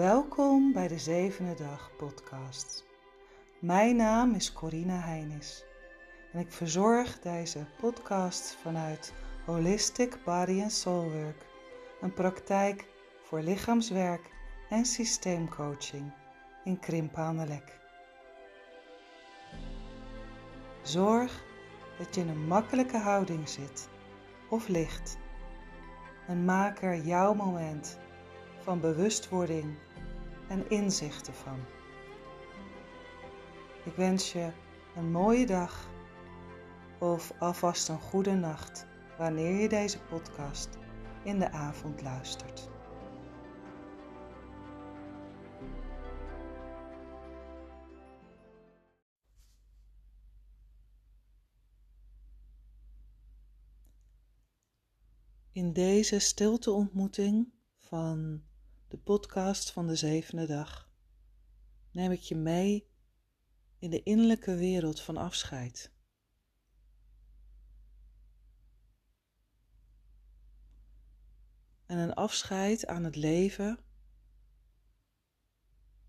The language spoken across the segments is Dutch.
Welkom bij de Zevende Dag podcast. Mijn naam is Corina Heinis en ik verzorg deze podcast vanuit Holistic Body and Soul Work, een praktijk voor lichaamswerk en systeemcoaching in Krimp. Zorg dat je in een makkelijke houding zit of ligt en maak er jouw moment van bewustwording en inzichten van. Ik wens je een mooie dag of alvast een goede nacht wanneer je deze podcast in de avond luistert. In deze stilteontmoeting van de podcast van de zevende dag neem ik je mee in de innerlijke wereld van afscheid. En een afscheid aan het leven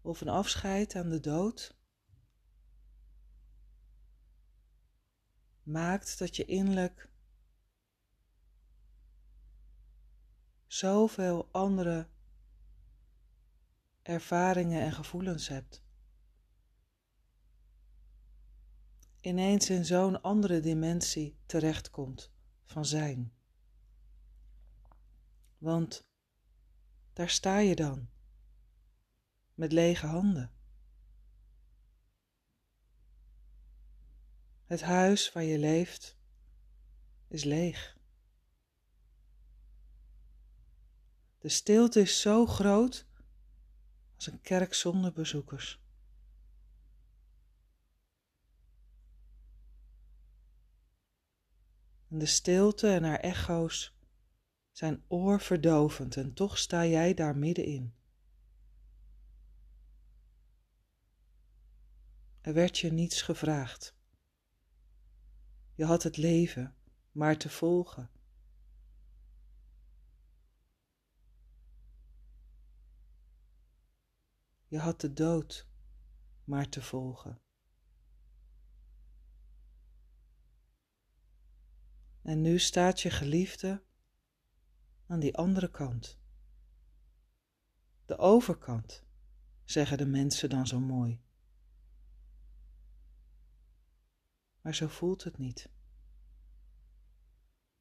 of een afscheid aan de dood maakt dat je innerlijk zoveel andere ervaringen en gevoelens hebt. Ineens in zo'n andere dimensie terechtkomt van zijn. Want daar sta je dan, met lege handen. Het huis waar je leeft is leeg. De stilte is zo groot als een kerk zonder bezoekers. En de stilte en haar echo's zijn oorverdovend en toch sta jij daar middenin. Er werd je niets gevraagd. Je had het leven maar te volgen. Je had de dood maar te volgen. En nu staat je geliefde aan die andere kant. De overkant, zeggen de mensen dan zo mooi. Maar zo voelt het niet.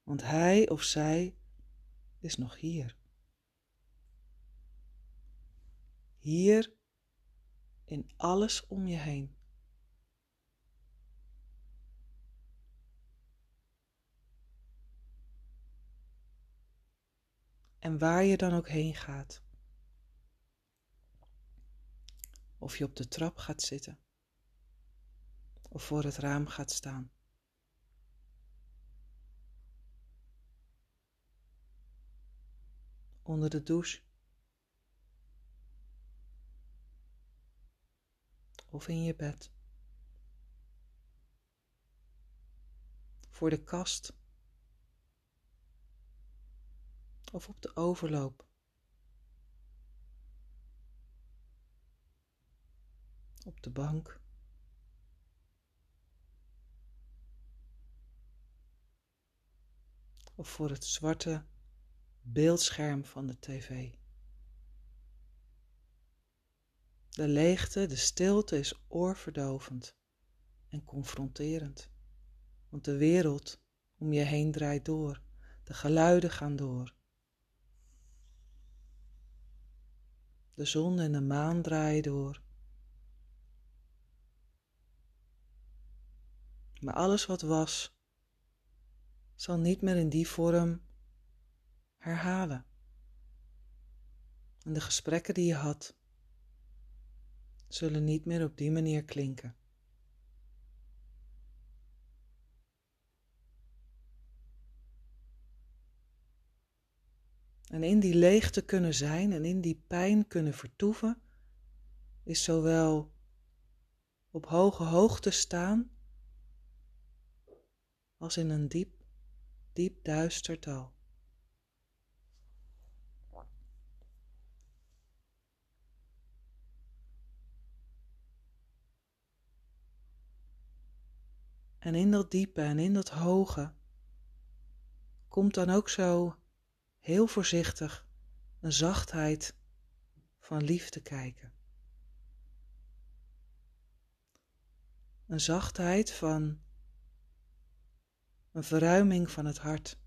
Want hij of zij is nog hier. Hier in alles om je heen. En waar je dan ook heen gaat. Of je op de trap gaat zitten. Of voor het raam gaat staan. Onder de douche. Of in je bed. Voor de kast of op de overloop. Op de bank. Of voor het zwarte beeldscherm van de tv. De leegte, de stilte is oorverdovend en confronterend. Want de wereld om je heen draait door, de geluiden gaan door. De zon en de maan draaien door. Maar alles wat was, zal niet meer in die vorm herhalen. En de gesprekken die je had, zullen niet meer op die manier klinken. En in die leegte kunnen zijn en in die pijn kunnen vertoeven, is zowel op hoge hoogte staan als in een diep, diep duister dal. En in dat diepe en in dat hoge komt dan ook zo heel voorzichtig een zachtheid van liefde kijken. Een zachtheid van een verruiming van het hart.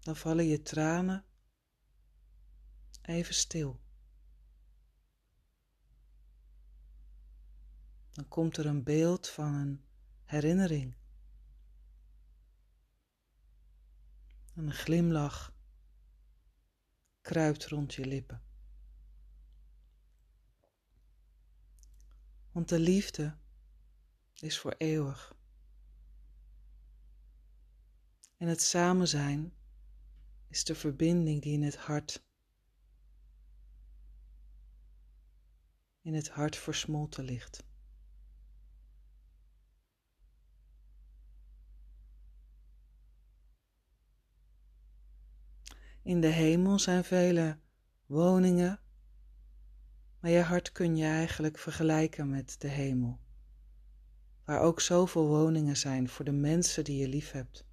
Dan vallen je tranen even stil. Dan komt er een beeld van een herinnering. En een glimlach kruipt rond je lippen. Want de liefde is voor eeuwig. En het samen zijn is de verbinding die in het hart, in het hart versmolten ligt. In de hemel zijn vele woningen, maar je hart kun je eigenlijk vergelijken met de hemel, waar ook zoveel woningen zijn voor de mensen die je lief hebt,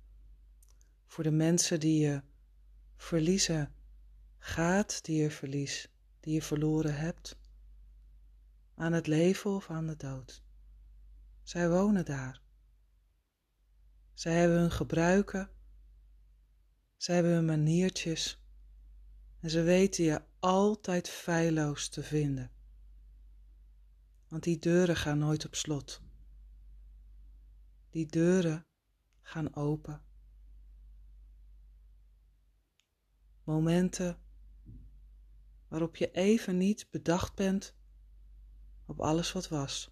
voor de mensen die je verliezen gaat, die je verlies, die je verloren hebt, aan het leven of aan de dood. Zij wonen daar. Zij hebben hun gebruiken ze hebben hun maniertjes en ze weten je altijd feilloos te vinden. Want die deuren gaan nooit op slot. Die deuren gaan open. Momenten waarop je even niet bedacht bent op alles wat was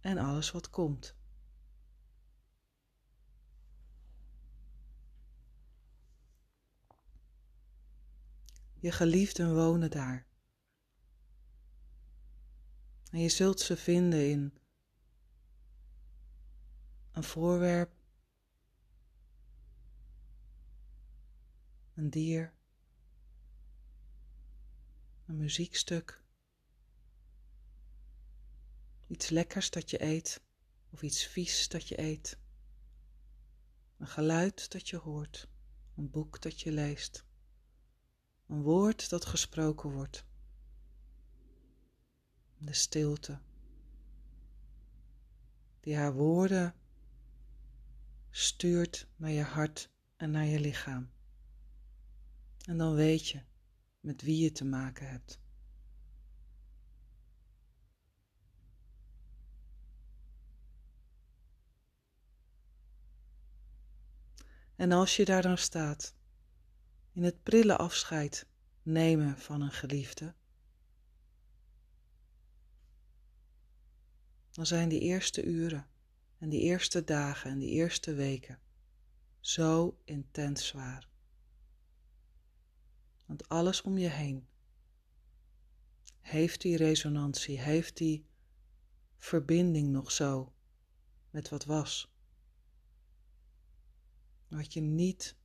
en alles wat komt. Je geliefden wonen daar. En je zult ze vinden in een voorwerp, een dier, een muziekstuk, iets lekkers dat je eet of iets vies dat je eet, een geluid dat je hoort, een boek dat je leest. Een woord dat gesproken wordt. De stilte. Die haar woorden stuurt naar je hart en naar je lichaam. En dan weet je met wie je te maken hebt. En als je daar dan staat, in het prille afscheid nemen van een geliefde, dan zijn die eerste uren en die eerste dagen en die eerste weken zo intens zwaar. Want alles om je heen heeft die resonantie, heeft die verbinding nog zo met wat was. Wat je niet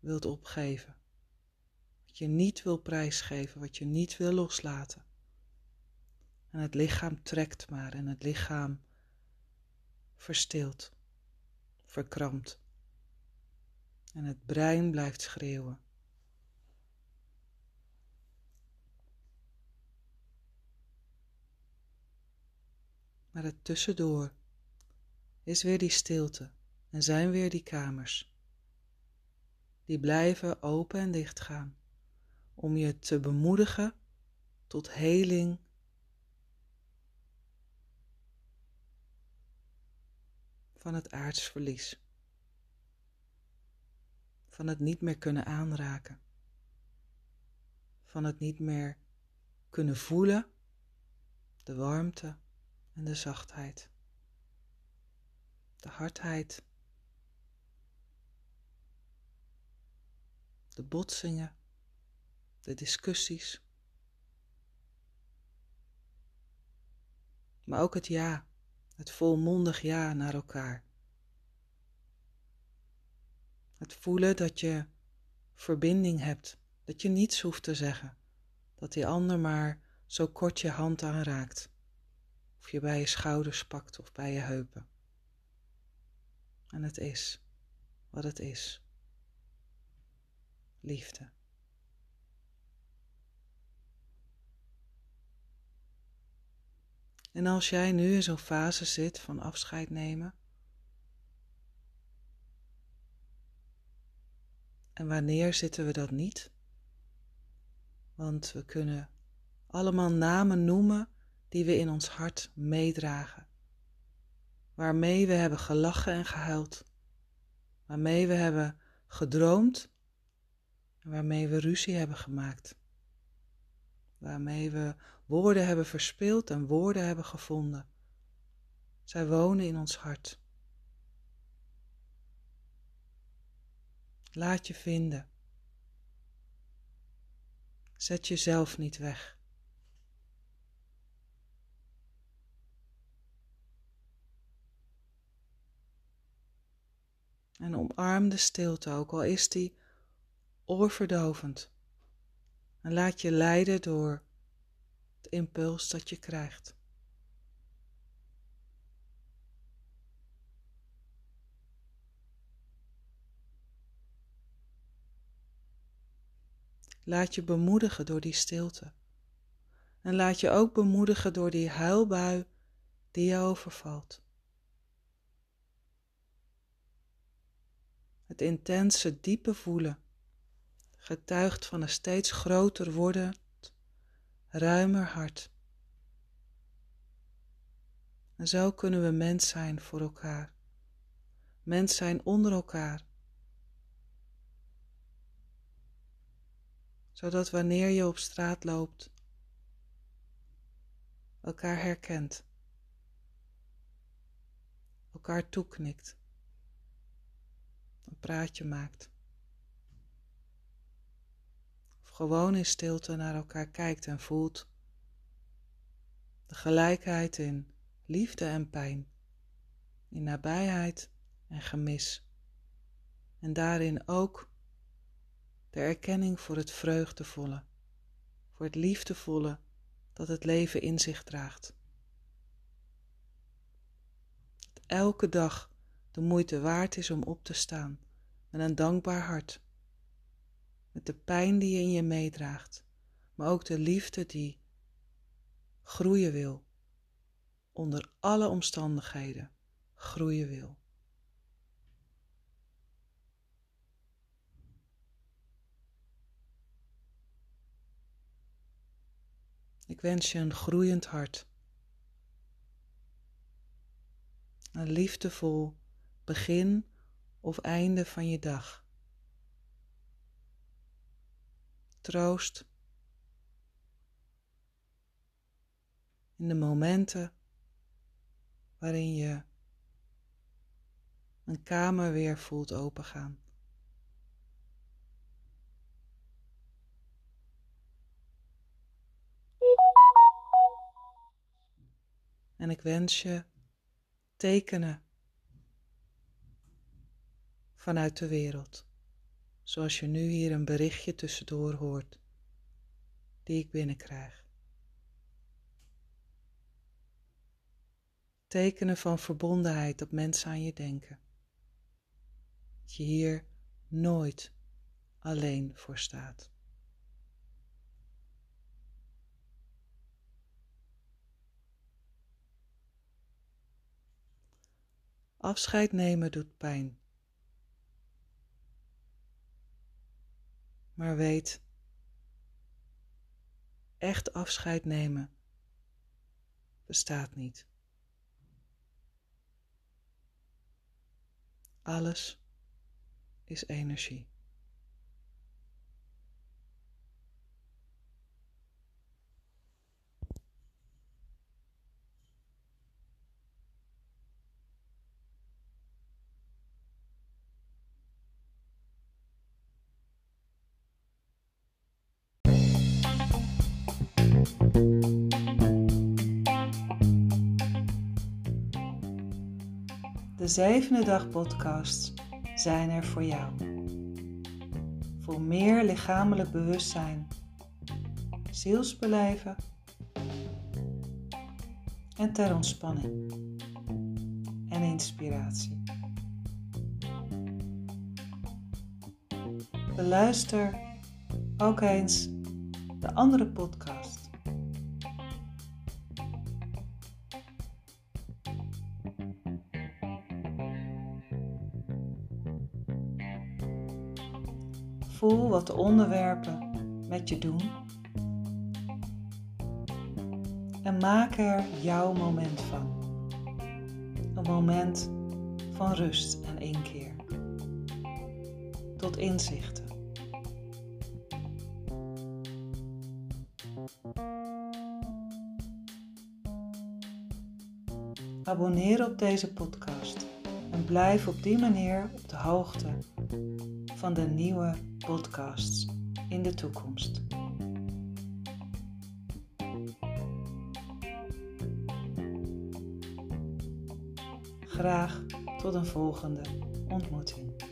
wilt opgeven wat je niet wil prijsgeven, wat je niet wil loslaten. En het lichaam trekt maar en het lichaam verstilt, verkrampt. En het brein blijft schreeuwen. Maar het tussendoor is weer die stilte en zijn weer die kamers. Die blijven open en dicht gaan om je te bemoedigen tot heling. Van het aardsverlies. Van het niet meer kunnen aanraken. Van het niet meer kunnen voelen, de warmte en de zachtheid. De hardheid. De botsingen de discussies. Maar ook het ja, het volmondig ja naar elkaar. Het voelen dat je verbinding hebt Dat je niets hoeft te zeggen, dat die ander maar zo kort je hand aanraakt, of je bij je schouders pakt of bij je heupen. En het is wat het is. Liefde. En als jij nu in zo'n fase zit van afscheid nemen, en wanneer zitten we dat niet? Want we kunnen allemaal namen noemen die we in ons hart meedragen, waarmee we hebben gelachen en gehuild, waarmee we hebben gedroomd waarmee we ruzie hebben gemaakt, waarmee we woorden hebben verspeeld en woorden hebben gevonden. Zij wonen in ons hart. Laat je vinden. Zet jezelf niet weg. En omarm de stilte, ook al is die oorverdovend. En laat je leiden door het impuls dat je krijgt. Laat je bemoedigen door die stilte. En laat je ook bemoedigen door die huilbui die je overvalt. Het intense, diepe voelen getuigt van een steeds groter worden ruimer hart. En zo kunnen we mens zijn voor elkaar, mens zijn onder elkaar. Zodat wanneer je op straat loopt, elkaar herkent, elkaar toeknikt, een praatje maakt gewoon in stilte naar elkaar kijkt en voelt de gelijkheid in liefde en pijn, in nabijheid en gemis. En daarin ook de erkenning voor het vreugdevolle, voor het liefdevolle dat het leven in zich draagt. Dat elke dag de moeite waard is om op te staan met een dankbaar hart met de pijn die je in je meedraagt, maar ook de liefde die groeien wil, onder alle omstandigheden groeien wil. Ik wens je een groeiend hart. Een liefdevol begin of einde van je dag. Troost. In de momenten waarin je een kamer weer voelt opengaan. En ik wens je tekenen vanuit de wereld zoals je nu hier een berichtje tussendoor hoort, die ik binnenkrijg. Tekenen van verbondenheid dat mensen aan je denken. Dat je hier nooit alleen voor staat. Afscheid nemen doet pijn. Maar weet, echt afscheid nemen bestaat niet. Alles is energie. De zevende dag podcasts zijn er voor jou. voor meer lichamelijk bewustzijn, zielsbeleven en ter ontspanning en inspiratie. Beluister ook eens de andere podcast. Voel wat de onderwerpen met je doen. En maak er jouw moment van. Een moment van rust en inkeer. Tot inzichten. Abonneer op deze podcast en blijf op die manier op de hoogte van de nieuwe podcasts in de toekomst. Graag tot een volgende ontmoeting.